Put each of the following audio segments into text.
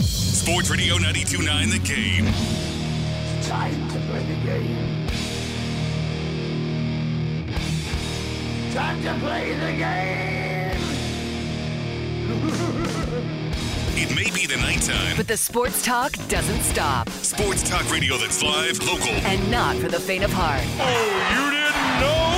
Sports Radio 92.9 The Game. Time to play the game. Time to play the game. It may be the nighttime. But the sports talk doesn't stop. Sports talk radio that's live, local. And not for the faint of heart. Oh, you didn't know?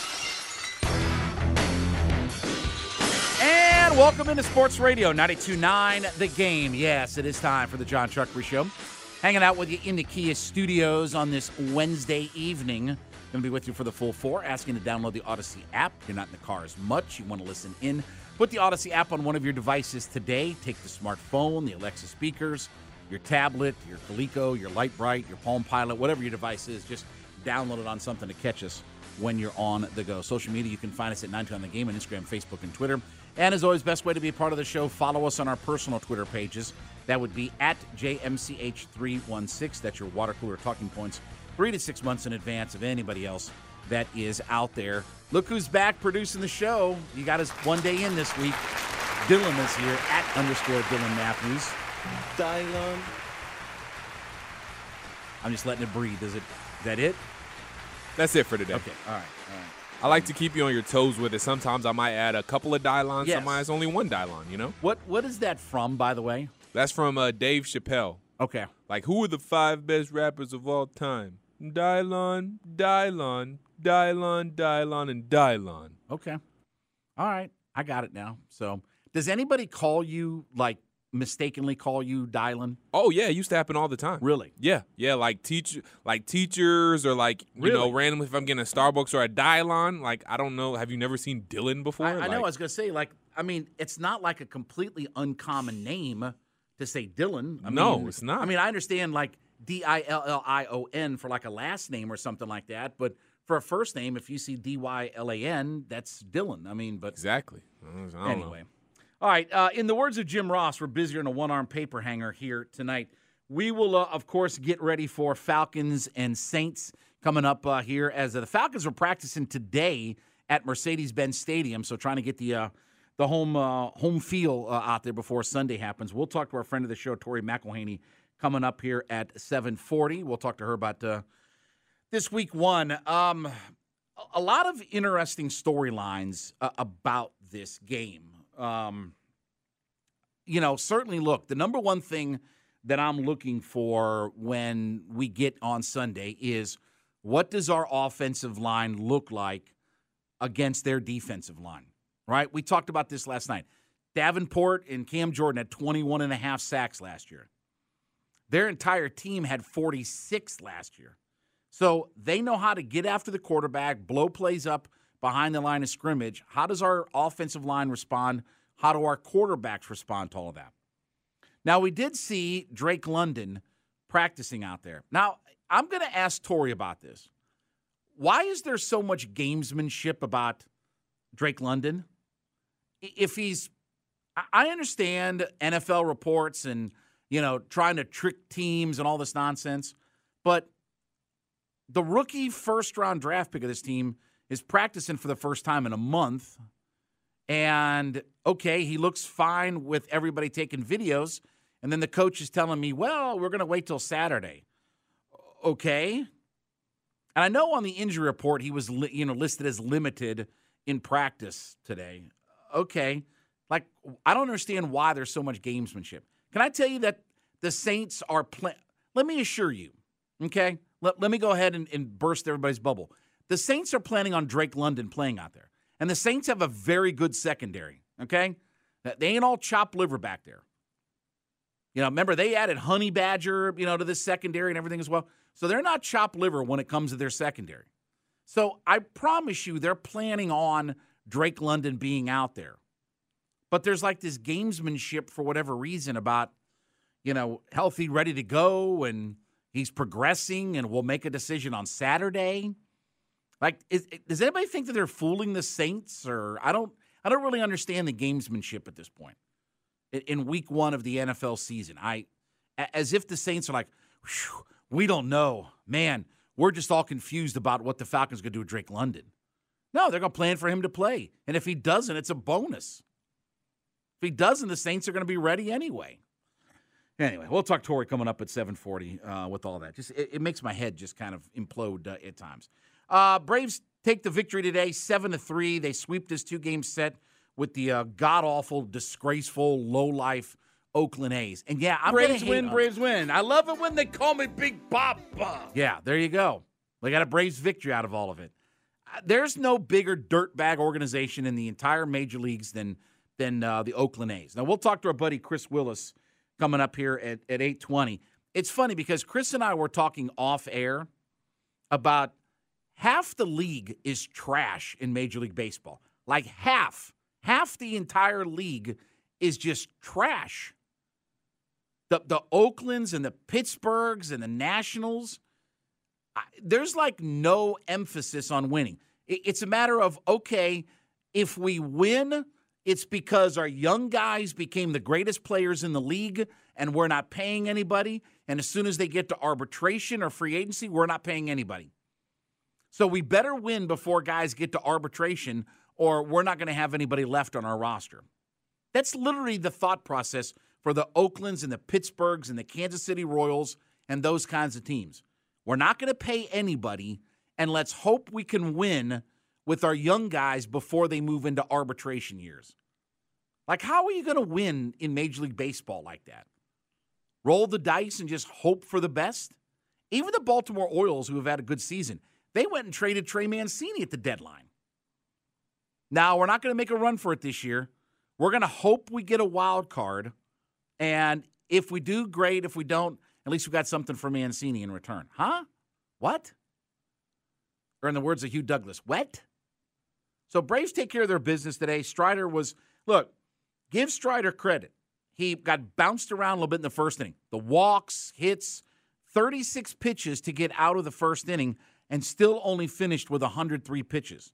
And welcome into Sports Radio 92.9 The Game. Yes, it is time for the John Chuckery Show. Hanging out with you in the Kia studios on this Wednesday evening. Going to be with you for the full four, asking to download the Odyssey app. You're not in the car as much. You want to listen in. Put the Odyssey app on one of your devices today. Take the smartphone, the Alexa speakers, your tablet, your Coleco, your Lite-Brite, your Palm Pilot, whatever your device is. Just download it on something to catch us when you're on the go. Social media, you can find us at 92 on the game on Instagram, Facebook, and Twitter. And as always, best way to be a part of the show, follow us on our personal Twitter pages. That would be at JMCH316. That's your water cooler talking points, three to six months in advance of anybody else that is out there. Look who's back producing the show. You got us one day in this week. Dylan is here at underscore Dylan Matthews. Dylan. I'm just letting it breathe. Is it? Is that it? That's it for today. Okay. All right. I like to keep you on your toes with it. Sometimes I might add a couple of Dylons. Yes. Sometimes only one Dylon, you know? What What is that from, by the way? That's from uh, Dave Chappelle. Okay. Like, who are the five best rappers of all time? Dylon, Dylon, Dylon, Dylon, and Dylon. Okay. All right. I got it now. So, does anybody call you like mistakenly call you Dylan? Oh yeah, it used to happen all the time. Really? Yeah, yeah. Like teacher, like teachers, or like you know, randomly if I'm getting a Starbucks or a Dylan. Like I don't know. Have you never seen Dylan before? I, I know. I was gonna say like I mean, it's not like a completely uncommon name to say Dylan. I No, mean, it's not. I mean, I understand like D I L L I O N for like a last name or something like that, but for a first name, if you see D Y L A N, that's Dylan. I mean, but exactly. I don't know. All right. Uh, in the words of Jim Ross, we're busier than a one arm paper hanger here tonight. We will, uh, of course, get ready for Falcons and Saints coming up uh, here as uh, the Falcons are practicing today at Mercedes Benz Stadium. So trying to get the. Uh, the home uh, home feel out there before Sunday happens. We'll talk to our friend of the show, Tori McElhaney, coming up here at 7:40. We'll talk to her about this week one. Um, a- lot of interesting storylines about this game. Um, you know, certainly look, the number one thing that I'm looking for when we get on Sunday is what does our offensive line look like against their defensive line, right? We talked about this last night. Davenport and Cam Jordan had 21 and a half sacks last year. Their entire team had 46 last year. So they know how to get after the quarterback, blow plays up behind the line of scrimmage. How does our offensive line respond? How do our quarterbacks respond to all of that? Now, we did see Drake London practicing out there. Now, I'm going to ask Tori about this. Why is there so much gamesmanship about Drake London? If he's, I- understand NFL reports and, you know, trying to trick teams and all this nonsense, but the rookie first round draft pick of this team is practicing for the first time in a month. And okay, he looks fine with everybody taking videos. And then the coach is telling me, well, we're going to wait till Saturday. Okay. And I know on the injury report he was li- you know listed as limited in practice today. Okay. Like I don't understand why there's so much gamesmanship. Can I tell you that the Saints are playing. Let me assure you, okay? Let, let me go ahead and, and burst everybody's bubble. The Saints are planning on Drake London playing out there. And the Saints have a very good secondary, okay? They ain't all chopped liver back there. You know, remember they added Honey Badger, you know, to this secondary and everything as well. So they're not chopped liver when it comes to their secondary. So I promise you, they're planning on Drake London being out there. But there's like this gamesmanship for whatever reason about, you know, healthy, ready to go, and he's progressing, and we'll make a decision on Saturday. Like, is, does anybody think that they're fooling the Saints? Or I don't, I don't really understand the gamesmanship at this point. In, in week one of the NFL season, I, as if the Saints are like, we don't know, man. We're just all confused about what the Falcons going to do with Drake London. No, they're going to plan for him to play, and if he doesn't, it's a bonus. If he doesn't, the Saints are going to be ready anyway. Anyway, we'll talk Tori coming up at 7:40 uh, with all that. Just it, it, makes my head just kind of implode uh, at times. Uh, Braves take the victory today, seven to three. They sweep this two-game set with the uh, god awful, disgraceful, low life Oakland A's. And yeah, I'm Braves win, them. Braves win. I love it when they call me Big Papa. Yeah, there you go. They got a Braves victory out of all of it. Uh, there's no bigger dirtbag organization in the entire major leagues than than uh, the Oakland A's. Now we'll talk to our buddy Chris Willis coming up here at, at 8:20. It's funny because Chris and I were talking off air about half the league is trash in Major League Baseball. Like half, half the entire league is just trash. The the Oaklands and the Pittsburghs and the Nationals, there's like no emphasis on winning. It's a matter of okay, if we win, it's because our young guys became the greatest players in the league and we're not paying anybody. And as soon as they get to arbitration or free agency, we're not paying anybody. So we better win before guys get to arbitration or we're not going to have anybody left on our roster. That's literally the thought process for the Oaklands and the Pittsburghs and the Kansas City Royals and those kinds of teams. We're not going to pay anybody, and let's hope we can win with our young guys before they move into arbitration years. Like, how are you going to win in Major League Baseball like that? Roll the dice and just hope for the best? Even the Baltimore Orioles, who have had a good season, they went and traded Trey Mancini at the deadline. Now, we're not going to make a run for it this year. We're going to hope we get a wild card. And if we do, great. If we don't, at least we got something for Mancini in return. Huh? What? Or in the words of Hugh Douglas, wet? So Braves take care of their business today. Strider was, look, give Strider credit. He got bounced around a little bit in the first inning. The walks, hits, 36 pitches to get out of the first inning, and still only finished with 103 pitches.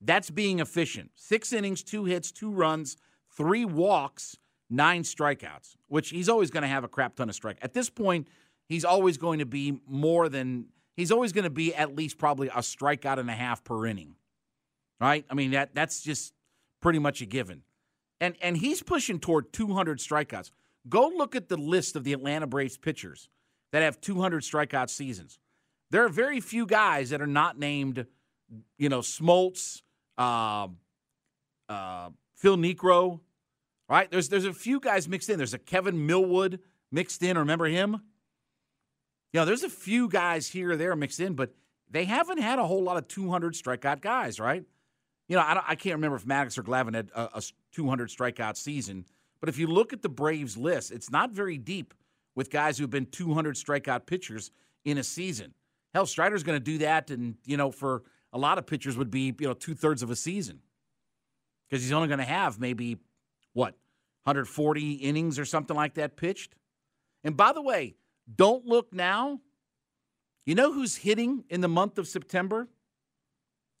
That's being efficient. Six innings, two hits, two runs, three walks, nine strikeouts, which he's always going to have a crap ton of strike. At this point, he's always going to be more than he's always going to be at least probably a strikeout and a half per inning. Right? I mean that that's just pretty much a given. And and he's pushing toward 200 strikeouts. Go look at the list of the Atlanta Braves pitchers that have 200 strikeout seasons. There are very few guys that are not named, you know, Smoltz, uh, uh, Phil Niekro, right? There's there's a few guys mixed in. There's a Kevin Millwood mixed in. Remember him? You know, there's a few guys here or there mixed in, but they haven't had a whole lot of 200 strikeout guys, right? You know, I, I can't remember if Maddux or Glavine had a, a 200 strikeout season, but if you look at the Braves list, it's not very deep with guys who've been 200 strikeout pitchers in a season. Hell, Strider's going to do that, and you know, for a lot of pitchers, would be you know two thirds of a season because he's only going to have maybe what 140 innings or something like that pitched. And by the way, don't look now. You know who's hitting in the month of September?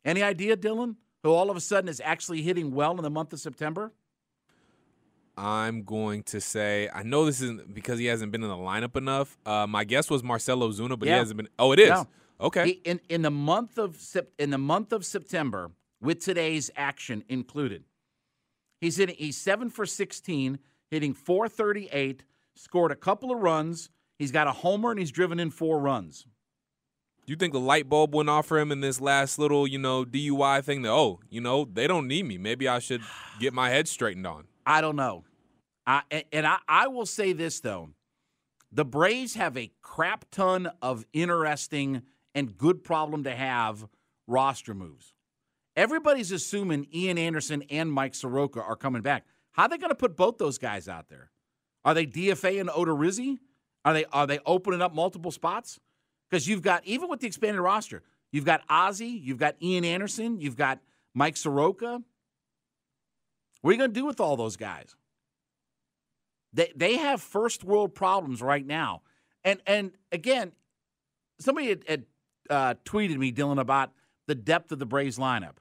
Any idea, Dylan? Who all of a sudden is actually hitting well in the month of September? I'm going to say I know this isn't because he hasn't been in the lineup enough. Uh, my guess was Marcell Ozuna, but yeah. he hasn't been. Oh, it is. Yeah. Okay. He, in in the month of in the month of September, with today's action included, he's hitting. He's seven for sixteen, hitting 438. Scored a couple of runs. He's got a homer and he's driven in four runs. Do you think the light bulb went off for him in this last little, you know, DUI thing? That oh, you know, they don't need me. Maybe I should get my head straightened on. I don't know. Uh, and I, I will say this, though. The Braves have a crap ton of interesting and good problem to have roster moves. Everybody's assuming Ian Anderson and Mike Soroka are coming back. How are they going to put both those guys out there? Are they DFA and Odorizzi? Are they are they opening up multiple spots? Because you've got even with the expanded roster, you've got Ozzie, you've got Ian Anderson, you've got Mike Soroka. What are you going to do with all those guys? They they have first world problems right now, and and again, somebody had, had uh, tweeted me, Dylan, about the depth of the Braves lineup.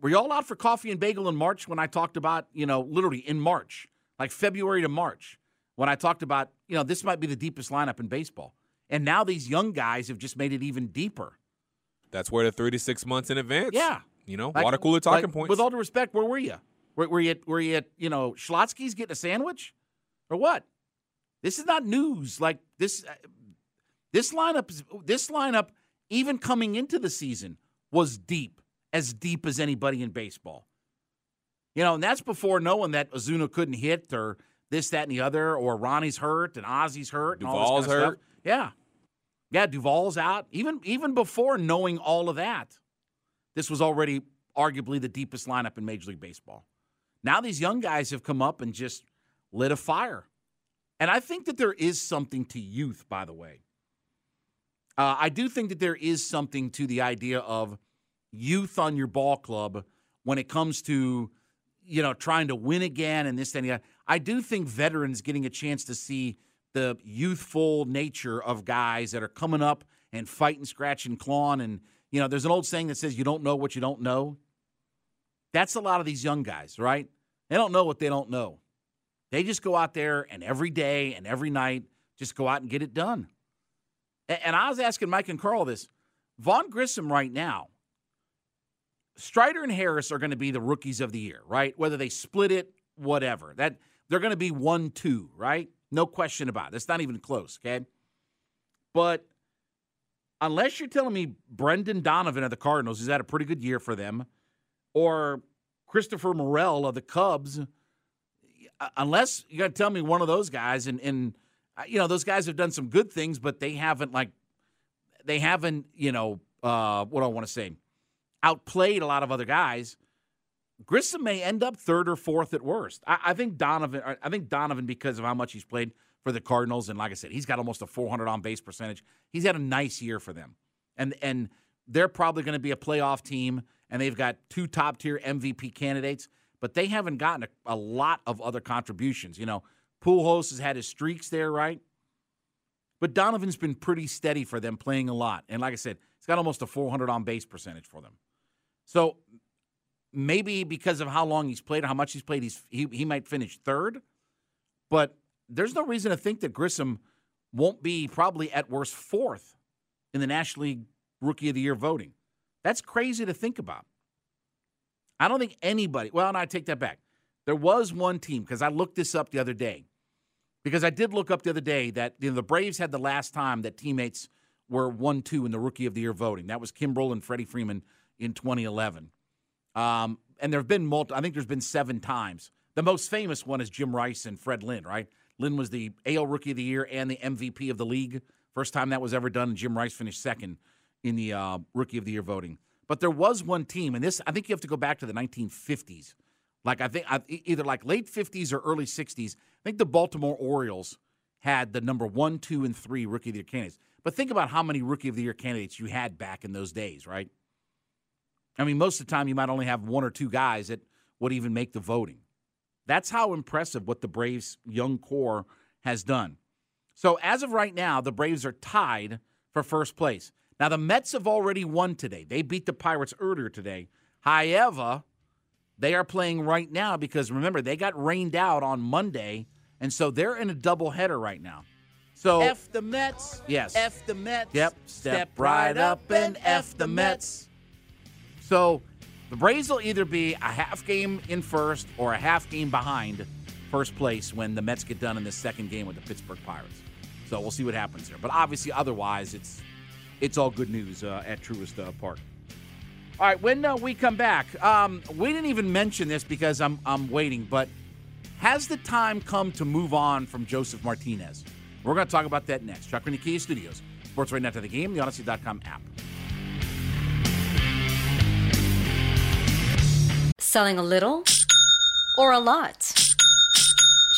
Were y'all out for coffee and bagel in March when I talked about you know literally in March, like February to March, when I talked about you know this might be the deepest lineup in baseball, and now these young guys have just made it even deeper. That's where the three to six months in advance. Yeah. You know, Like- water cooler talking like, points. With all due respect, where were you? Were, were you at, were you at you know Schlotzsky's getting a sandwich, or what? This is not news. Like this, uh, this lineup, is- this lineup, even coming into the season, was deep, as deep as anybody in baseball. You know, and that's before knowing that Ozuna couldn't hit, or this, that, and the other, or Ronnie's hurt, and Ozzie's hurt, and all this Duvall's kind of hurt. Stuff. Yeah, yeah, Duvall's out. Even even before knowing all of that, this was already arguably the deepest lineup in Major League Baseball. Now these young guys have come up and just lit a fire. And I think that there is something to youth, by the way. Uh, I do think that there is something to the idea of youth on your ball club when it comes to, you know, trying to win again and this and that. I do think veterans getting a chance to see the youthful nature of guys that are coming up and fighting, scratching, clawing. And, you know, there's an old saying that says, you don't know what you don't know. That's a lot of these young guys, right? They don't know what they don't know. They just go out there and every day and every night just go out and get it done. And I was asking Mike and Carl this. Vaughn Grissom right now, Strider and Harris are going to be the rookies of the year, right? Whether they split it, whatever. That they're going to be one, two, right? No question about it. It's not even close, okay? But unless you're telling me Brendan Donovan of the Cardinals has had a pretty good year for them, or Christopher Morel of the Cubs, unless you got to tell me one of those guys, and and uh, you know those guys have done some good things, but they haven't like they haven't you know uh, what do I want to say outplayed a lot of other guys. Grissom may end up third or fourth at worst. I, I think Donovan. I think Donovan because of how much he's played for the Cardinals, and like I said, he's got almost a 400 on base percentage. He's had a nice year for them, and and they're probably going to be a playoff team, and they've got two top tier MVP candidates, but they haven't gotten a, a lot of other contributions. You know, Pujols has had his streaks there, right? But Donovan's been pretty steady for them, playing a lot, and like I said, he's got almost a 400 on base percentage for them. So maybe because of how long he's played or how much he's played, he's he, he might finish third. But there's no reason to think that Grissom won't be probably at worst fourth in the National League Rookie of the Year voting. That's crazy to think about. I don't think anybody. Well, and I take that back. There was one team because I looked this up the other day. Because I did look up the other day that you know, the Braves had the last time that teammates were one two in the Rookie of the Year voting. That was Kimbrel and Freddie Freeman in 2011. Um, and there have been multi. I think there's been seven times. The most famous one is Jim Rice and Fred Lynn. Right? Lynn was the AL Rookie of the Year and the MVP of the league. First time that was ever done. Jim Rice finished second in the uh, Rookie of the Year voting. But there was one team, and this I think you have to go back to the 1950s. Like I think either like late 50s or early 60s. I think the Baltimore Orioles had the number one, two, and three Rookie of the Year candidates. But think about how many Rookie of the Year candidates you had back in those days, right? I mean, most of the time you might only have one or two guys that would even make the voting. That's how impressive what the Braves' young core has done. So as of right now, the Braves are tied for first place. Now the Mets have already won today. They beat the Pirates earlier today. However, they are playing right now because remember they got rained out on Monday, and so they're in a doubleheader right now. So F the Mets. Yes. F the Mets. Yep. Step, right up and F the Mets. So the Braves will either be a half game in first or a half game behind first place when the Mets get done in the second game with the Pittsburgh Pirates. So we'll see what happens there. But obviously, otherwise, it's it's all good news uh, at Truist uh, Park. All right, when uh, we come back, um, we didn't even mention this because I'm I'm waiting, but Has the time come to move on from Josef Martinez? We're going to talk about that next. Chuck Rennie Studios, Sports Right Now to the Game, the Odyssey.com app. Selling a little or a lot?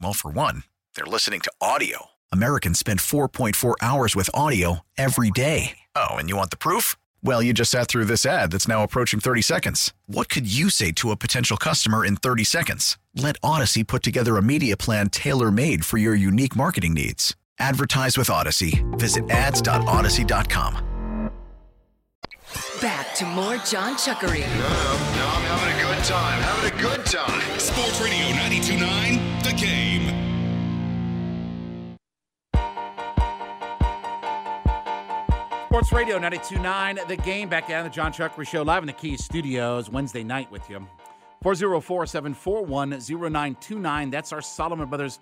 Well, for one, they're listening to audio. Americans spend 4.4 hours with audio every day. Oh, and you want the proof? Well, you just sat through this ad that's now approaching 30 seconds. What could you say to a potential customer in 30 seconds? Let Odyssey put together a media plan tailor made for your unique marketing needs. Advertise with Odyssey. Visit ads.odyssey.com. Back to more John Chuckery. No, no, I'm having a good time. Having a good time. Sports Radio 92.9 The Game. Sports Radio 92.9, The Game. Back down the John Chuckery Show live in the Kia Studios Wednesday night with you. 404-741-0929. That's our Solomon Brothers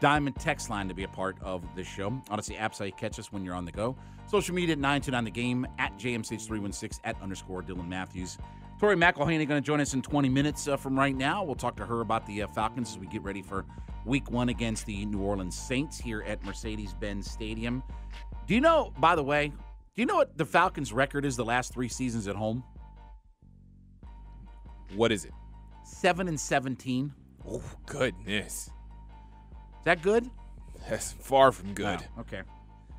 Diamond text line to be a part of this show. Odyssey apps how you catch us when you're on the go. Social media at 929 The Game, at JMCH316, at underscore Dylan Matthews. Tori McElhaney going to join us in 20 minutes uh, from right now. We'll talk to her about the uh, Falcons as we get ready for week one against the New Orleans Saints here at Mercedes-Benz Stadium. Do you know, by the way, do you know what the Falcons' record is the last three seasons at home? What is it? Seven and 17. Oh, goodness. Is that good? That's far from good. Oh, okay.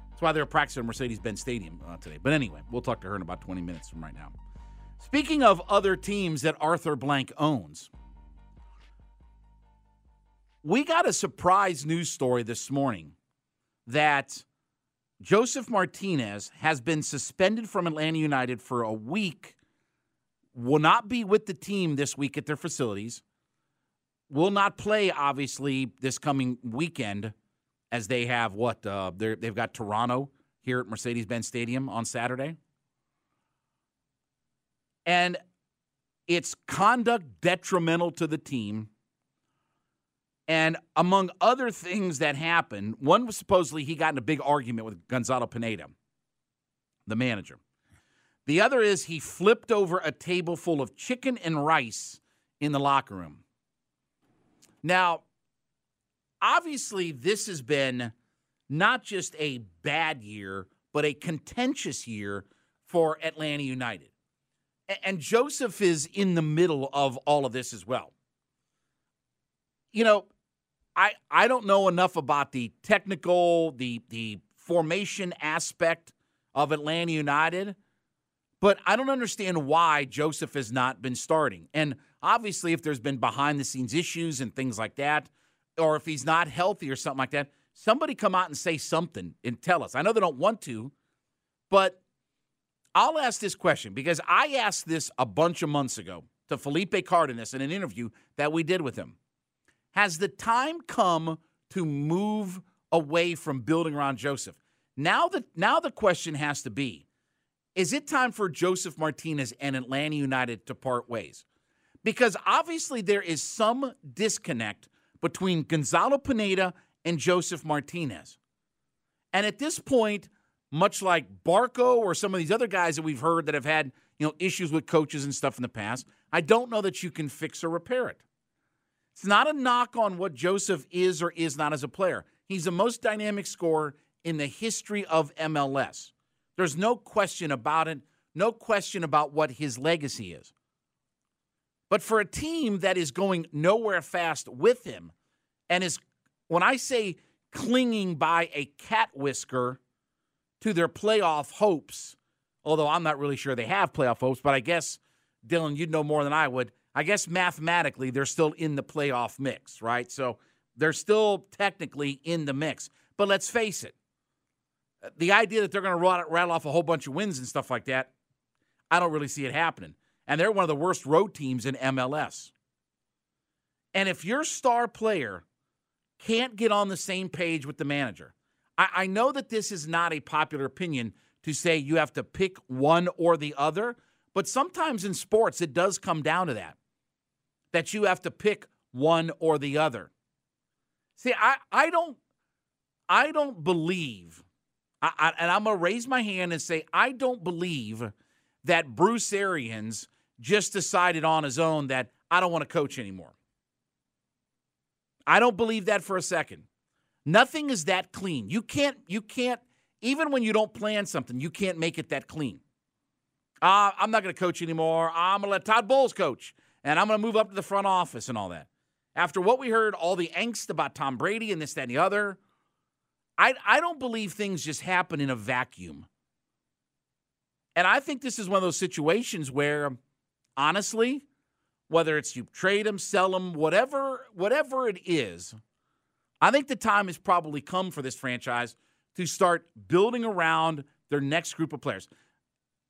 That's why they're practicing at Mercedes Benz Stadium uh, today. But anyway, we'll talk to her in about 20 minutes from right now. Speaking of other teams that Arthur Blank owns, we got a surprise news story this morning that Josef Martinez has been suspended from Atlanta United for a week, will not be with the team this week at their facilities, will not play, obviously, this coming weekend as they have what? Uh, they've got Toronto here at Mercedes Benz Stadium on Saturday. And it's conduct detrimental to the team. And among other things that happened, one was supposedly he got in a big argument with Gonzalo Pineda, the manager. The other is he flipped over a table full of chicken and rice in the locker room. Now, obviously, this has been not just a bad year, but a contentious year for Atlanta United. And Josef is in the middle of all of this as well. You know, I I don't know enough about the technical, the the formation aspect of Atlanta United, but I don't understand why Josef has not been starting. And obviously, if there's been behind the scenes issues and things like that, or if he's not healthy or something like that, somebody come out and say something and tell us. I know they don't want to, but I'll ask this question because I asked this a bunch of months ago to Felipe Cardenas in an interview that we did with him. Has the time come to move away from building around Josef? Now the now the question has to be is it time for Josef Martinez and Atlanta United to part ways? Because obviously there is some disconnect between Gonzalo Pineda and Josef Martinez. And at this point, much like Barco or some of these other guys that we've heard that have had, you know, issues with coaches and stuff in the past, I don't know that you can fix or repair it. It's not a knock on what Josef is or is not as a player. He's the most dynamic scorer in the history of MLS. There's no question about it, no question about what his legacy is. But for a team that is going nowhere fast with him and is, when I say clinging by a cat whisker to their playoff hopes, although I'm not really sure they have playoff hopes, but I guess, Dylan, you'd know more than I would. I guess mathematically they're still in the playoff mix, right? So they're still technically in the mix. But let's face it, uh, the idea that they're going to rattle off a whole bunch of wins and stuff like that, I don't really see it happening. And they're one of the worst road teams in MLS. And if your star player can't get on the same page with the manager, I, I know that this is not a popular opinion to say you have to pick one or the other, but sometimes in sports it does come down to that, that you have to pick one or the other. See, I, I don't I don't believe, I, I, and I'm to raise my hand and say, I don't believe that Bruce Arians just decided on his own that I don't want to coach anymore. I don't believe that for a second. Nothing is that clean. You can't, you can't, even when you don't plan something, you can't make it that clean. Uh, I'm not going to coach anymore. I'm going to let Todd Bowles coach, and I'm going to move up to the front office and all that. After what we heard, all the angst about Tom Brady and this, that, and the other, I, I don't believe things just happen in a vacuum. And I think this is one of those situations where, honestly, whether it's you trade them, sell them, whatever, whatever it is, I think the time has probably come for this franchise to start building around their next group of players.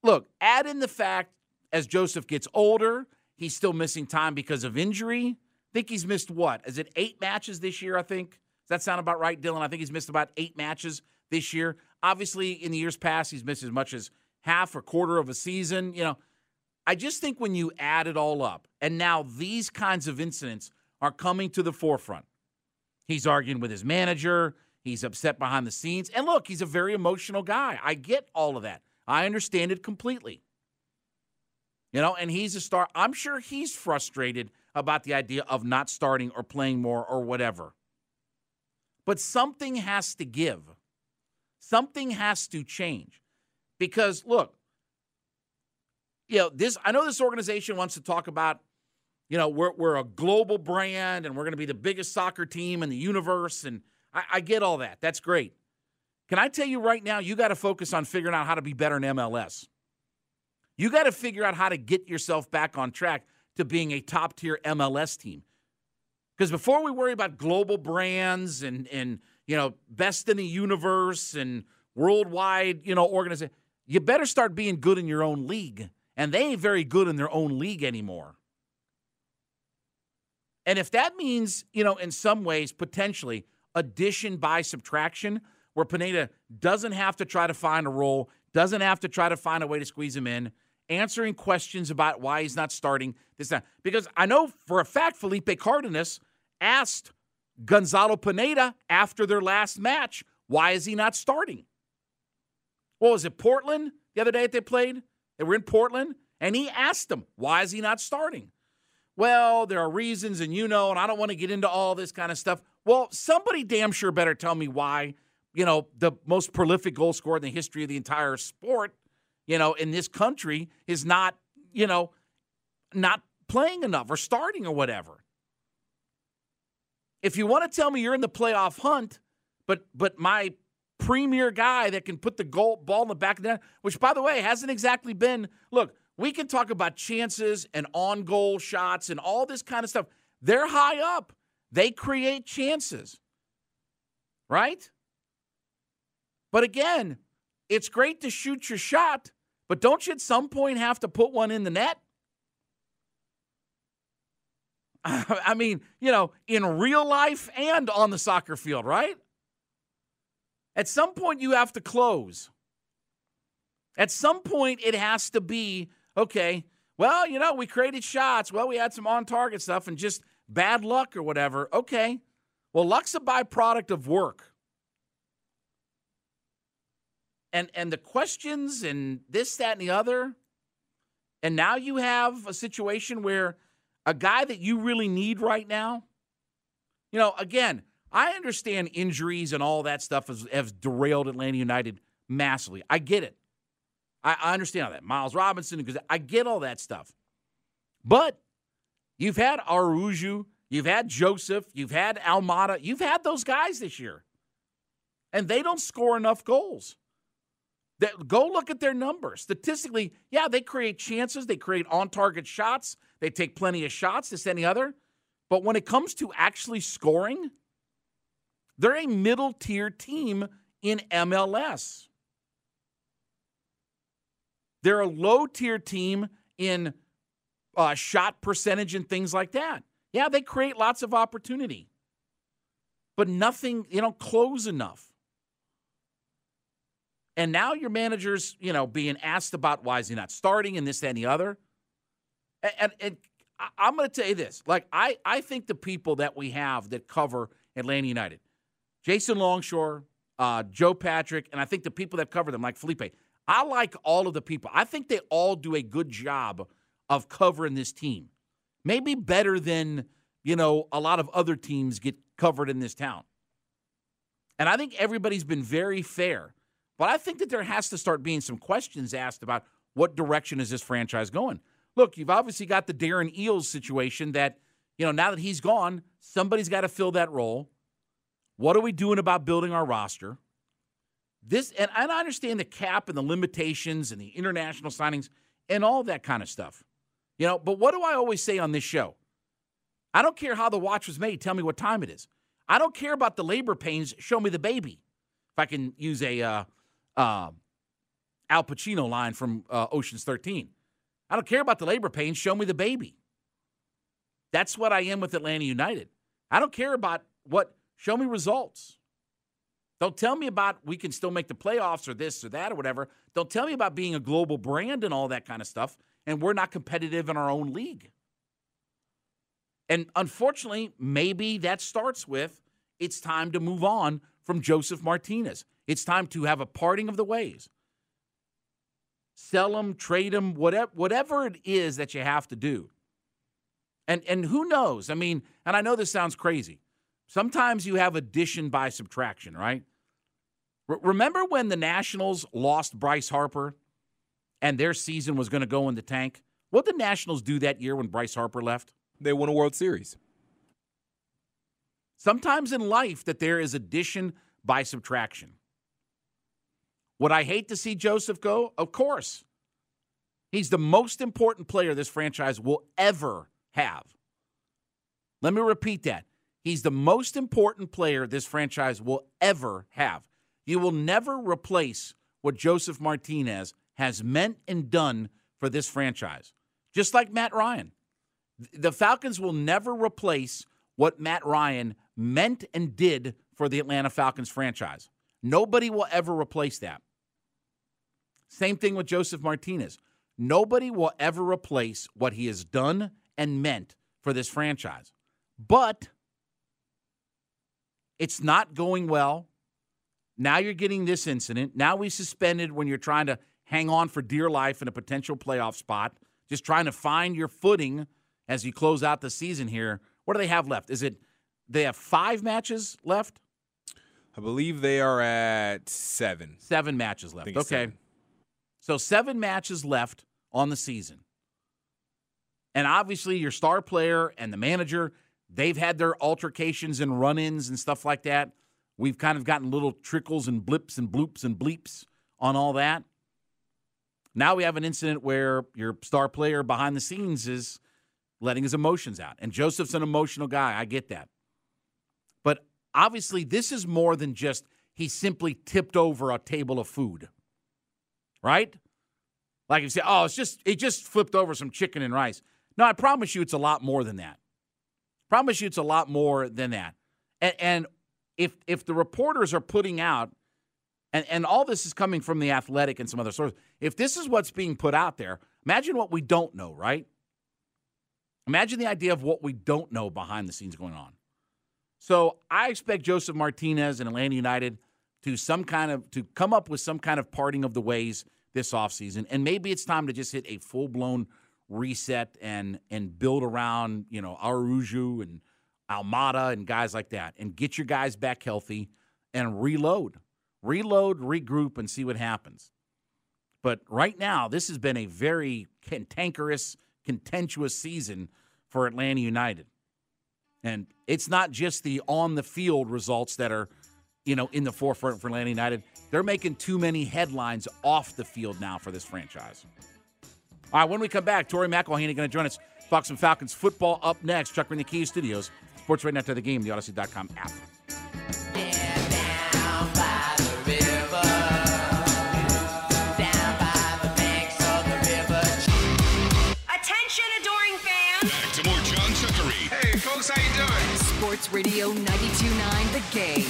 Look, add in the fact as Josef gets older, he's still missing time because of injury. I think he's missed what? Is it eight matches this year? I think does that sound about right, Dylan? I think he's missed about eight matches this year. Obviously, in the years past, he's missed as much as half or quarter of a season. You know, I just think when you add it all up, and now these kinds of incidents are coming to the forefront. He's arguing with his manager. He's upset behind the scenes. And look, he's a very emotional guy. I get all of that. I understand it completely. You know, and he's a star. I'm sure he's frustrated about the idea of not starting or playing more or whatever. But something has to give. Something has to change. Because look, you know, this I know this organization wants to talk about, you know, we're we're a global brand and we're gonna be the biggest soccer team in the universe. And I, I get all that. That's great. Can I tell you right now, you got to focus on figuring out how to be better in MLS. You got to figure out how to get yourself back on track to being a top tier MLS team. Because before we worry about global brands and and you know best in the universe and worldwide you know organization, you better start being good in your own league. And they ain't very good in their own league anymore. And if that means you know in some ways potentially addition by subtraction, where Pineda doesn't have to try to find a role, doesn't have to try to find a way to squeeze him in answering questions about why he's not starting this time. Because I know for a fact Felipe Cardenas asked Gonzalo Pineda after their last match, why is he not starting? Well, was it, Portland the other day that they played? They were in Portland, and he asked them, why is he not starting? Well, there are reasons, and you know, and I don't want to get into all this kind of stuff. Well, somebody damn sure better tell me why, you know, the most prolific goal scorer in the history of the entire sport you know, in this country is not, you know, not playing enough or starting or whatever. If you want to tell me you're in the playoff hunt, but but my premier guy that can put the goal ball in the back of the net, which by the way hasn't exactly been. Look, we can talk about chances and on goal shots and all this kind of stuff. They're high up. They create chances, right? But again, it's great to shoot your shot, but don't you at some point have to put one in the net? I mean, you know, in real life and on the soccer field, right? At some point, you have to close. At some point, it has to be okay, well, you know, we created shots. Well, we had some on target stuff, and just bad luck or whatever. Okay. Well, luck's a byproduct of work. And and the questions and this, that, and the other. And now you have a situation where a guy that you really need right now, you know, again, I understand injuries and all that stuff has, has derailed Atlanta United massively. I get it. I, I understand all that. Miles Robinson, because I get all that stuff. But you've had Araujo, you've had Josef, you've had Almada, you've had those guys this year. And they don't score enough goals. That, go look at their numbers. Statistically, yeah, they create chances, they create on target shots, they take plenty of shots, this, any other. But when it comes to actually scoring, they're a middle tier team in MLS. They're a low tier team in uh, shot percentage and things like that. Yeah, they create lots of opportunity, but nothing, they don't close enough. And now your manager's, you know, being asked about why is he not starting and this, that, and the other. And, and, and I'm going to tell you this: like I, I think the people that we have that cover Atlanta United, Jason Longshore, uh, Joe Patrick, and I think the people that cover them, like Felipe, I like all of the people. I think they all do a good job of covering this team. Maybe better than, you know, a lot of other teams get covered in this town. And I think everybody's been very fair. But I think that there has to start being some questions asked about what direction is this franchise going. Look, you've obviously got the Darren Eales situation that, you know, now that he's gone, somebody's got to fill that role. What are we doing about building our roster? This and I understand the cap and the limitations and the international signings and all that kind of stuff. You know, but what do I always say on this show? I don't care how the watch was made. Tell me what time it is. I don't care about the labor pains. Show me the baby. If I can use a uh, uh, Al Pacino line from uh, Ocean's 13. I don't care about the labor pains. Show me the baby. That's what I am with Atlanta United. I don't care about what. Show me results. Don't tell me about we can still make the playoffs or this or that or whatever. Don't tell me about being a global brand and all that kind of stuff, and we're not competitive in our own league. And unfortunately, maybe that starts with it's time to move on from Josef Martinez. It's time to have a parting of the ways. Sell him, trade him, whatever, whatever it is that you have to do. And and who knows? I mean, and I know this sounds crazy. Sometimes you have addition by subtraction, right? R- remember when the Nationals lost Bryce Harper and their season was going to go in the tank? What did the Nationals do that year when Bryce Harper left? They won a World Series. Sometimes in life that there is addition by subtraction. Would I hate to see Josef go? Of course. He's the most important player this franchise will ever have. Let me repeat that. He's the most important player this franchise will ever have. You will never replace what Josef Martinez has meant and done for this franchise. Just like Matt Ryan. The Falcons will never replace what Matt Ryan meant and did for the Atlanta Falcons franchise. Nobody will ever replace that. Same thing with Josef Martinez. Nobody will ever replace what he has done and meant for this franchise. But it's not going well. Now you're getting this incident. Now we suspended when you're trying to hang on for dear life in a potential playoff spot, just trying to find your footing as you close out the season here. What do they have left? Is it they have five matches left? I believe they are at seven. Seven matches left. Okay. Seven. So seven matches left on the season. And obviously, your star player and the manager They've had their altercations and run ins and stuff like that. We've kind of gotten little trickles and blips and bloops and bleeps on all that. Now we have an incident where your star player behind the scenes is letting his emotions out. And Josef's an emotional guy. I get that. But obviously, this is more than just he simply tipped over a table of food, right? Like you say, oh, it's just, it just flipped over some chicken and rice. No, I promise you it's a lot more than that. Promise you it's a lot more than that. And, and if if the reporters are putting out, and, and all this is coming from the athletic and some other sources, if this is what's being put out there, imagine what we don't know, right? Imagine the idea of what we don't know behind the scenes going on. So I expect Josef Martinez and Atlanta United to some kind of to come up with some kind of parting of the ways this offseason. And maybe it's time to just hit a full blown reset and and build around, you know, Araujo and Almada and guys like that and get your guys back healthy and reload. Reload, regroup, and see what happens. But right now, this has been a very cantankerous, contentious season for Atlanta United. And it's not just the on the field results that are, you know, in the forefront for Atlanta United. They're making too many headlines off the field now for this franchise. All right, when we come back, Tori McElhaney going to join us. Fox and Falcons football up next. Chuck in the Kia Studios. Sports right after the game, the Audacy.com app. Sports Radio 92.9 The Game.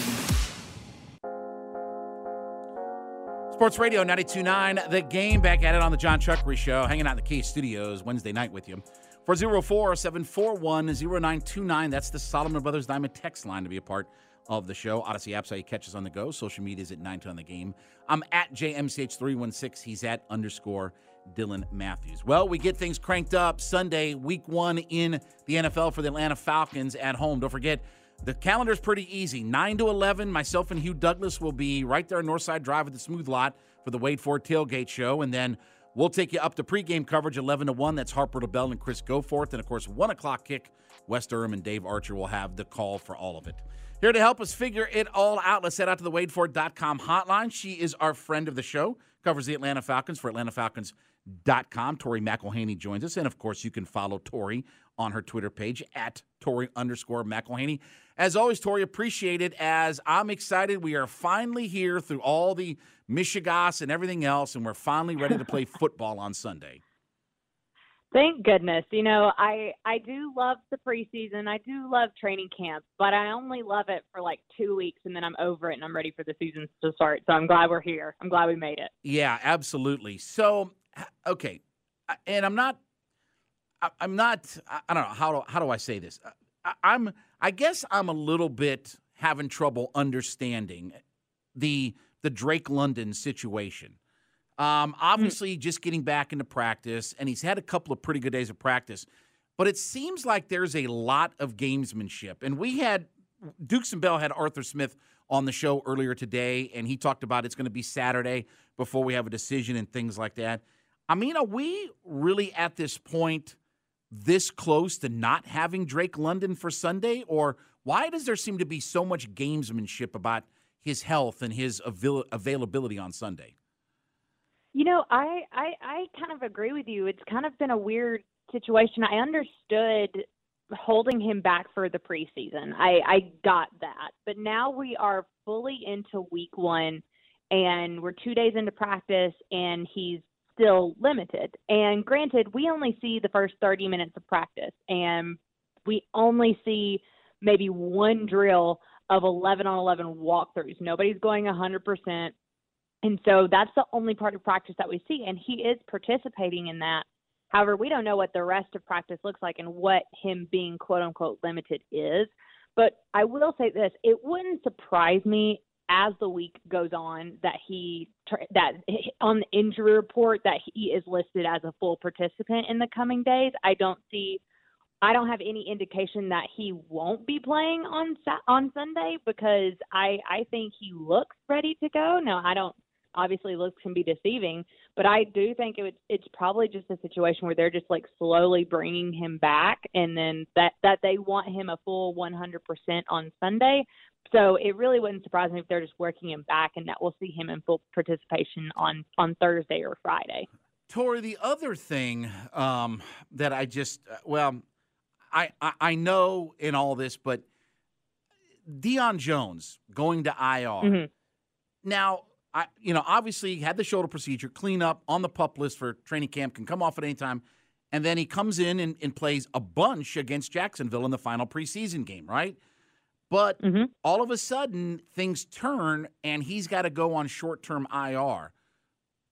Sports Radio 92.9, The Game. Back at it on the John Chuckery Show. Hanging out in the Kia Studios Wednesday night with you. 404-741-0929. That's the Solomon Brothers Diamond text line to be a part of the show. Audacy apps how you catch us on the go. Social media is at 9 on the game. I'm at JMCH316. He's at underscore Dylan Matthews. Well, we get things cranked up Sunday, week one in the NFL for the Atlanta Falcons at home. Don't forget, the calendar's pretty easy. 9 to 11, myself and Hugh Douglas will be right there on Northside Drive at the Smooth Lot for the Wade Ford Tailgate Show. And then we'll take you up to pregame coverage 11 to 1. That's Harper LaBelle and Chris Goforth. And of course, 1 o'clock kick, Wes Durham and Dave Archer will have the call for all of it. Here to help us figure it all out, let's head out to the WadeFord.com hotline. She is our friend of the show, covers the Atlanta Falcons for AtlantaFalcons.com. Tori McElhaney joins us. And of course, you can follow Tori on her Twitter page at Tori underscore McElhaney. As always, Tori, appreciate it as I'm excited. We are finally here through all the Michigas and everything else, and we're finally ready to play football on Sunday. Thank goodness. You know, I I do love the preseason. I do love training camp, but I only love it for like two weeks, and then I'm over it, and I'm ready for the season to start. So I'm glad we're here. I'm glad we made it. Yeah, absolutely. So, okay, and I'm not, I'm not. I don't know how do how do I say this. I, I'm. I guess I'm a little bit having trouble understanding the the Drake London situation. Um, obviously, just getting back into practice, and he's had a couple of pretty good days of practice. But it seems like there's a lot of gamesmanship, and we had Dukes and Bell had Arthur Smith on the show earlier today, and he talked about it's going to be Saturday before we have a decision and things like that. I mean, are we really at this point this close to not having Drake London for Sunday, or why does there seem to be so much gamesmanship about his health and his avail- availability on Sunday? You know, I, I I kind of agree with you. It's kind of been a weird situation. I understood holding him back for the preseason. I I got that. But now we are fully into week 1 and we're 2 days into practice and he's still limited. And granted, we only see the first 30 minutes of practice and we only see maybe one drill of 11 on 11 walkthroughs. Nobody's going 100%. And so that's the only part of practice that we see. And he is participating in that. However, we don't know what the rest of practice looks like and what him being quote unquote limited is. But I will say this it wouldn't surprise me as the week goes on that he that on the injury report that he is listed as a full participant in the coming days. I don't see I don't have any indication that he won't be playing on on Sunday because I I think he looks ready to go. No, I don't obviously looks can be deceiving, but I do think it would, it's probably just a situation where they're just like slowly bringing him back, and then that that they want him a full 100% on Sunday. So it really wouldn't surprise me if they're just working him back, and that we'll see him in full participation on on Thursday or Friday. Tori, the other thing um, that I just uh, well, I, I I know in all this, but Deion Jones going to IR. Mhm. Now, I you know obviously he had the shoulder procedure, clean up on the pup list for training camp, can come off at any time, and then he comes in and, and plays a bunch against Jacksonville in the final preseason game, right? But mm-hmm. all of a sudden things turn and he's got to go on short term IR.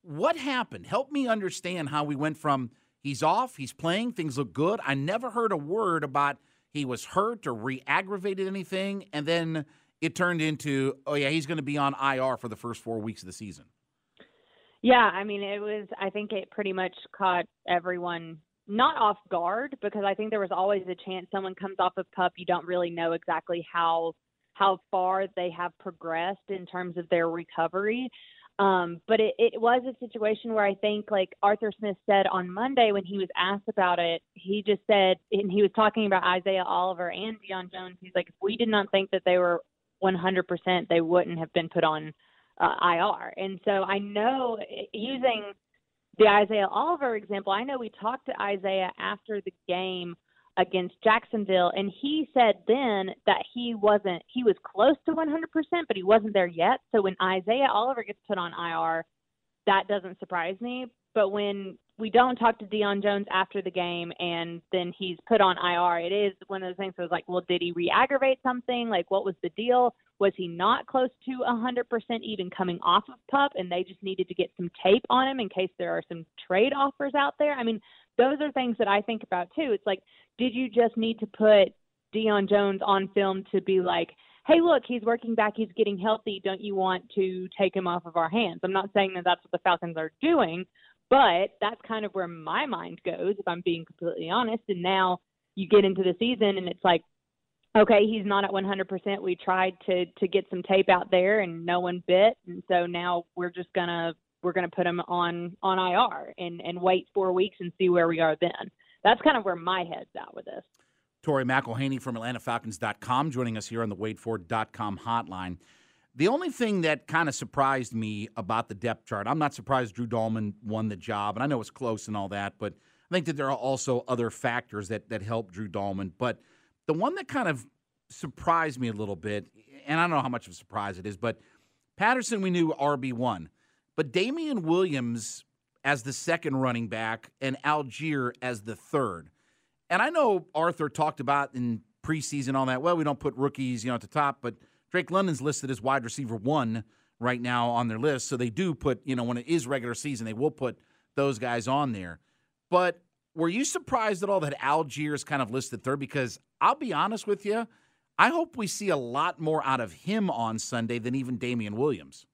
What happened? Help me understand how we went from He's off. He's playing. Things look good. I never heard a word about he was hurt or re-aggravated anything, and then it turned into, oh yeah, he's going to be on IR for the first four weeks of the season. Yeah, I mean, it was. I think it pretty much caught everyone not off guard because I think there was always a chance someone comes off of pup. You don't really know exactly how how far they have progressed in terms of their recovery. Um, but it, it was a situation where I think, like Arthur Smith said on Monday when he was asked about it, he just said, and he was talking about Isaiah Oliver and Deion Jones. He's like, if we did not think that they were 100%, they wouldn't have been put on uh, IR. And so I know using the Isaiah Oliver example, I know we talked to Isaiah after the game against Jacksonville, and he said then that he wasn't, he was close to 100%, but he wasn't there yet. So when Isaiah Oliver gets put on IR, that doesn't surprise me. But when we don't talk to Deion Jones after the game and then he's put on IR, it is one of those things that was like, well, did he re aggravate something? Like, what was the deal? Was he not close to 100% even coming off of pup and they just needed to get some tape on him in case there are some trade offers out there? I mean, those are things that I think about too. It's like, did you just need to put Deion Jones on film to be like, hey, look, he's working back, he's getting healthy. Don't you want to take him off of our hands? I'm not saying that that's what the Falcons are doing, but that's kind of where my mind goes, if I'm being completely honest. And now you get into the season and it's like, okay, he's not at 100%. We tried to to get some tape out there and no one bit, and so now we're just gonna we're gonna put him on on IR and and wait four weeks and see where we are then. That's kind of where my head's at with this. Tori McElhaney from AtlantaFalcons.com joining us here on the WadeFord.com hotline. The only thing that kind of surprised me about the depth chart, I'm not surprised Drew Dalman won the job, and I know it's close and all that, but I think that there are also other factors that that help Drew Dalman. But the one that kind of surprised me a little bit, and I don't know how much of a surprise it is, but Patterson we knew RB one, but Damien Williams as the second running back and Allgeier as the third. And I know Arthur talked about in preseason all that. Well, we don't put rookies, you know, at the top, but Drake London's listed as wide receiver one right now on their list. So they do put, you know, when it is regular season, they will put those guys on there. But were you surprised at all that Allgeier is kind of listed third? Because I'll be honest with you, I hope we see a lot more out of him on Sunday than even Damien Williams.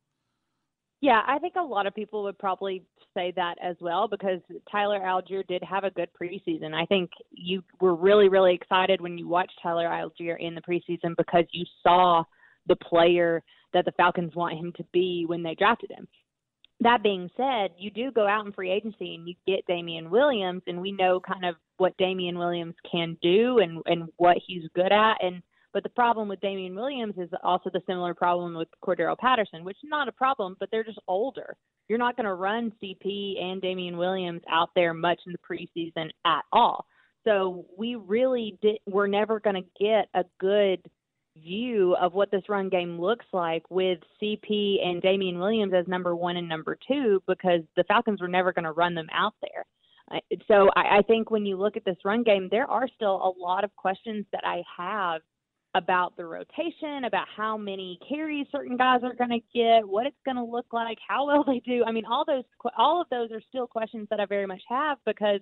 Yeah, I think a lot of people would probably say that as well because Tyler Allgeier did have a good preseason. I think you were really, really excited when you watched Tyler Allgeier in the preseason because you saw the player that the Falcons want him to be when they drafted him. That being said, you do go out in free agency and you get Damien Williams, and we know kind of what Damien Williams can do and and what he's good at. And but the problem with Damien Williams is also the similar problem with Cordarrelle Patterson, which is not a problem, but they're just older. You're not going to run CP and Damien Williams out there much in the preseason at all. So we really did. We're never going to get a good view of what this run game looks like with CP and Damien Williams as number one and number two because the Falcons were never going to run them out there. So I, I think when you look at this run game, there are still a lot of questions that I have about the rotation, about how many carries certain guys are going to get, what it's going to look like, how well they do. I mean, all those all of those are still questions that I very much have because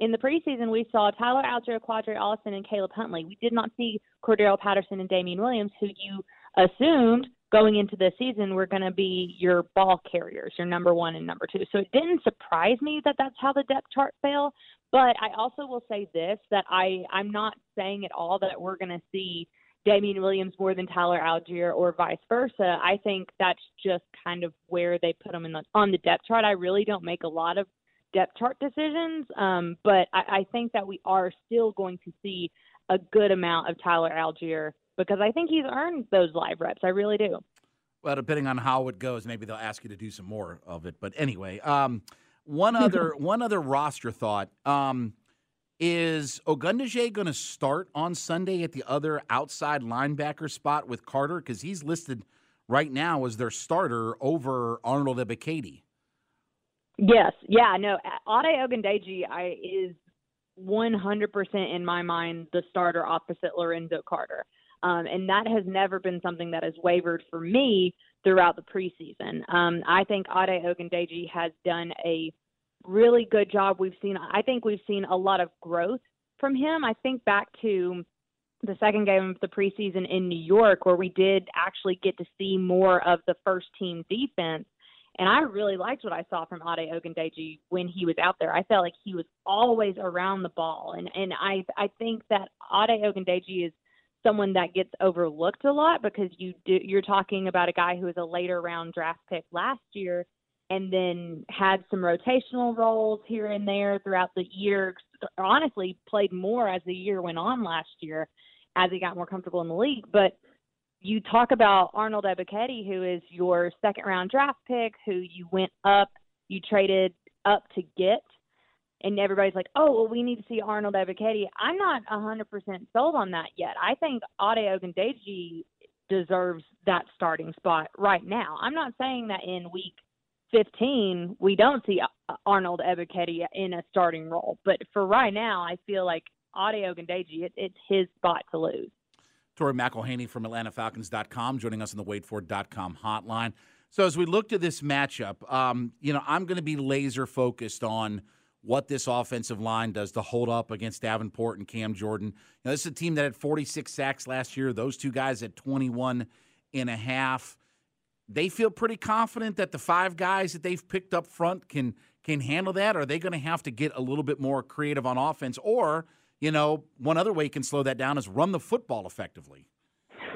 in the preseason we saw Tyler Allgeier, Qadree Ollison, and Caleb Huntley. We did not see Cordarrelle Patterson and Damien Williams, who you assumed going into the season were going to be your ball carriers, your number one and number two. So it didn't surprise me that that's how the depth chart fell. But I also will say this that I I'm not saying at all that we're going to see Damien Williams more than Tyler Allgeier or vice versa. I think that's just kind of where they put him in the, on the depth chart. I really don't make a lot of depth chart decisions, um, but I, I think that we are still going to see a good amount of Tyler Allgeier because I think he's earned those live reps. I really do. Well, depending on how it goes, maybe they'll ask you to do some more of it. But anyway, um, one other one other roster thought. Um, is Ogundeji going to start on Sunday at the other outside linebacker spot with Carter? Because he's listed right now as their starter over Arnold Ebiketie. Yes. Yeah. No. Ade Ogundeji I, is 100% in my mind the starter opposite Lorenzo Carter. Um, and that has never been something that has wavered for me throughout the preseason. Um, I think Ade Ogundeji has done a really good job. We've seen, I think we've seen a lot of growth from him. I think back to the second game of the preseason in New York, where we did actually get to see more of the first team defense. And I really liked what I saw from Ade Ogundeji when he was out there. I felt like he was always around the ball, and and I I think that Ade Ogundeji is someone that gets overlooked a lot because you do you're talking about a guy who was a later round draft pick last year and then had some rotational roles here and there throughout the year. Honestly, played more as the year went on last year as he got more comfortable in the league. But you talk about Arnold Ebiketie, who is your second round draft pick, who you went up, you traded up to get, and everybody's like, oh, well, we need to see Arnold Ebiketie. I'm not 100% sold on that yet. I think Ade Ogundeji deserves that starting spot right now. I'm not saying that in week 15 we don't see Arnold Ebiketie in a starting role, but for right now, I feel like Ade Ogundeji, it, it's his spot to lose. Tori McElhaney from AtlantaFalcons.com joining us on the WadeFord.com hotline. So as we look to this matchup, um, you know, I'm going to be laser focused on what this offensive line does to hold up against Davenport and Cam Jordan. Know, this is a team that had 46 sacks last year. Those two guys at 21 and a half. They feel pretty confident that the five guys that they've picked up front can can handle that. Are they going to have to get a little bit more creative on offense, or – you know, one other way you can slow that down is run the football effectively.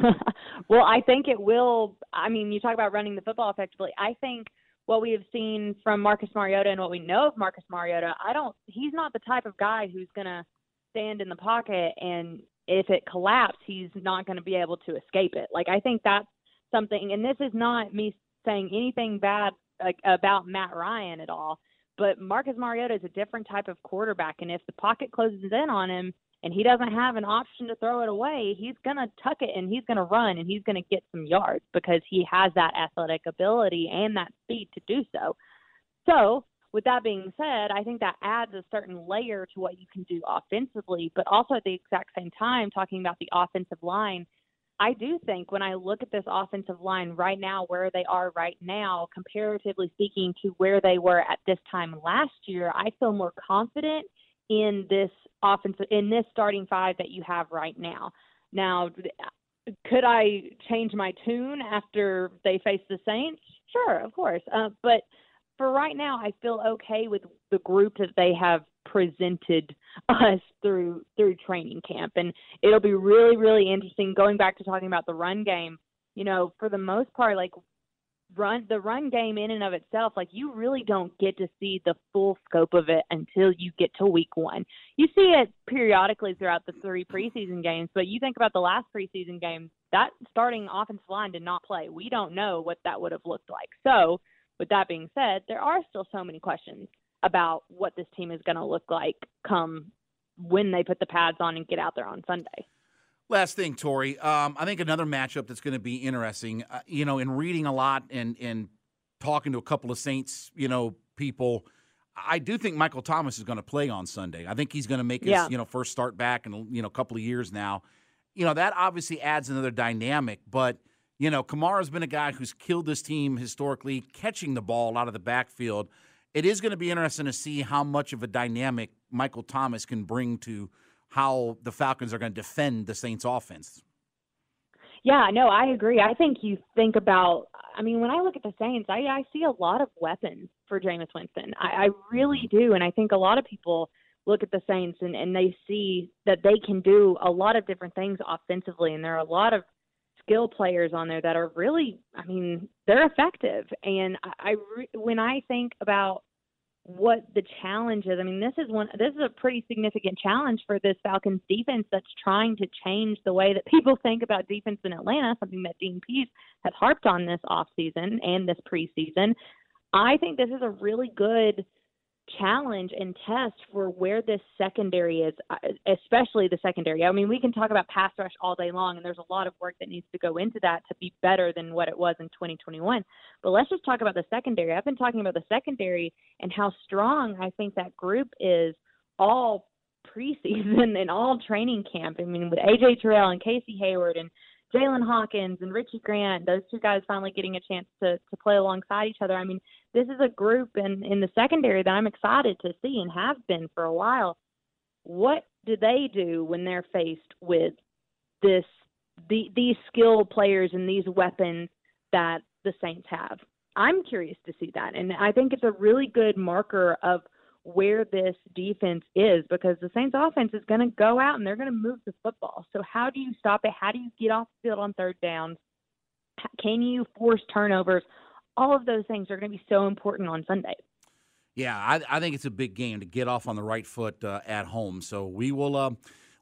well, I think it will. I mean, you talk about running the football effectively. I think what we have seen from Marcus Mariota and what we know of Marcus Mariota, I don't. He's not the type of guy who's going to stand in the pocket and if it collapses, he's not going to be able to escape it. Like I think that's something. And this is not me saying anything bad like, about Matt Ryan at all. But Marcus Mariota is a different type of quarterback, and if the pocket closes in on him and he doesn't have an option to throw it away, he's going to tuck it and he's going to run and he's going to get some yards because he has that athletic ability and that speed to do so. So, with that being said, I think that adds a certain layer to what you can do offensively, but also at the exact same time, talking about the offensive line, I do think when I look at this offensive line right now, where they are right now, comparatively speaking to where they were at this time last year, I feel more confident in this offensive in this starting five that you have right now. Now, could I change my tune after they face the Saints? Sure, of course. Uh, but for right now, I feel okay with the group that they have presented us through through training camp. And it'll be really really interesting going back to talking about the run game. You know for the most part like run the run game in and of itself like you really don't get to see the full scope of it until you get to week 1 you see it periodically throughout the three preseason games but you think about the last preseason game that starting offensive line did not play. We don't know what that would have looked like. So with that being said there are still so many questions about what this team is going to look like come when they put the pads on and get out there on Sunday. Last thing, Tori. Um, I think another matchup that's going to be interesting. Uh, you know, in reading a lot and and talking to a couple of Saints, you know, people, I do think Michael Thomas is going to play on Sunday. I think he's going to make his yeah. you know first start back in you know a couple of years now. You know that obviously adds another dynamic, but you know Kamara's been a guy who's killed this team historically, catching the ball out of the backfield it is going to be interesting to see how much of a dynamic Michael Thomas can bring to how the Falcons are going to defend the Saints offense. Yeah, no, I agree. I think you think about, I mean, when I look at the Saints, I, I see a lot of weapons for Jameis Winston. I, I really do. And I think a lot of people look at the Saints and, and they see that they can do a lot of different things offensively. And there are a lot of skill players on there that are really, I mean, they're effective. And I, I re- when I think about what the challenge is. I mean, this is one. This is a pretty significant challenge for this Falcons defense that's trying to change the way that people think about defense in Atlanta. Something that Dean Pees has harped on this offseason and this preseason. I think this is a really good challenge and test for where this secondary is, uh, especially the secondary. I mean, we can talk about pass rush all day long, and there's a lot of work that needs to go into that to be better than what it was in 2021. But let's just talk about the secondary. I've been talking about the secondary and how strong I think that group is all preseason and all training camp. I mean, with AJ Terrell and Casey Hayward and Jaylinn Hawkins and Richie Grant, those two guys finally getting a chance to to play alongside each other. I mean, this is a group in in the secondary that I'm excited to see and have been for a while. What do they do when they're faced with this the these skilled players and these weapons that the Saints have? I'm curious to see that, and I think it's a really good marker of where this defense is because the Saints offense is going to go out and they're going to move the football. So how do you stop it? How do you get off the field on third downs? Can you force turnovers? All of those things are going to be so important on Sunday. Yeah, I, I think it's a big game to get off on the right foot uh, at home. So we will uh,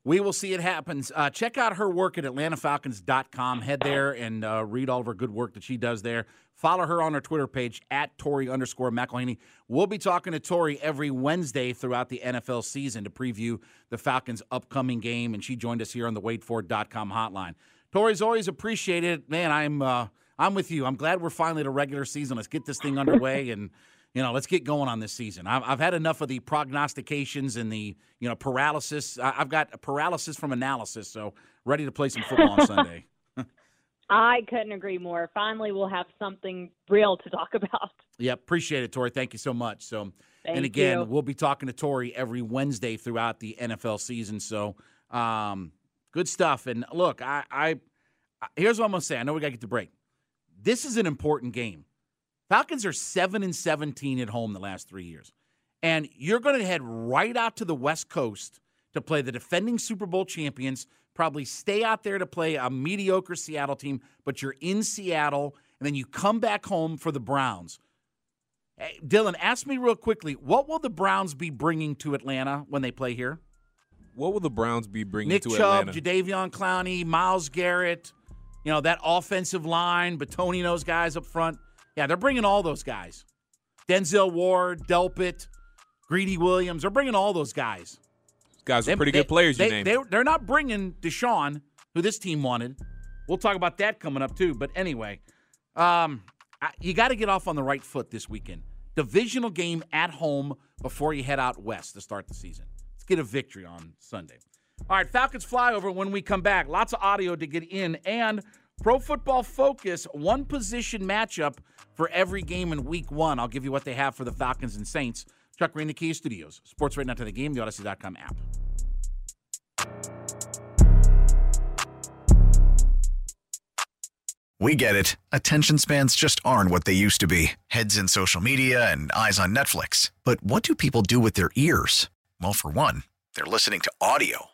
we will see it happens. Uh, check out her work at AtlantaFalcons.com. Head there and uh, read all of her good work that she does there. Follow her on her Twitter page at Tori underscore McElhaney. We'll be talking to Tori every Wednesday throughout the NFL season to preview the Falcons' upcoming game, and she joined us here on the WadeFord.com hotline. Tori's always appreciated. Man, I'm uh, I'm with you. I'm glad we're finally at a regular season. Let's get this thing underway and you know, let's get going on this season. I've, I've had enough of the prognostications and the, you know, paralysis. I've got paralysis from analysis, so ready to play some football on Sunday. I couldn't agree more. Finally, we'll have something real to talk about. Yeah, appreciate it, Tori. Thank you so much. So, Thank and again, you. we'll be talking to Tori every Wednesday throughout the NFL season. So, um, good stuff. And look, I, I here's what I'm gonna say. I know we got to get to break. This is an important game. Falcons are seven and seventeen at home the last three years, and you're going to head right out to the West Coast to play the defending Super Bowl champions. Probably stay out there to play a mediocre Seattle team, but you're in Seattle, and then you come back home for the Browns. Hey, Dylan, ask me real quickly: What will the Browns be bringing to Atlanta when they play here? What will the Browns be bringing Nick to Chubb, Atlanta? Jadeveon Clowney, Myles Garrett, you know that offensive line, Bitonio, those guys up front. Yeah, they're bringing all those guys. Denzel Ward, Delpit, Greedy Williams. They're bringing all those guys. Guys are They- pretty they- good players. They, they, they're not bringing Deshaun, who this team wanted. We'll talk about that coming up too. But anyway, um, I, you got to get off on the right foot this weekend. Divisional game at home before you head out west to start the season. Let's get a victory on Sunday. All right, Falcons flyover when we come back. Lots of audio to get in and Pro Football Focus one position matchup for every game in Week One. I'll give you what they have for the Falcons and Saints. Chuck Green, the Kia Studios, Sports Right Now to the Game, the Audacy.com app. We get it. Attention spans just aren't what they used to be heads in social media and eyes on Netflix. But what do people do with their ears? Well, for one, they're listening to audio.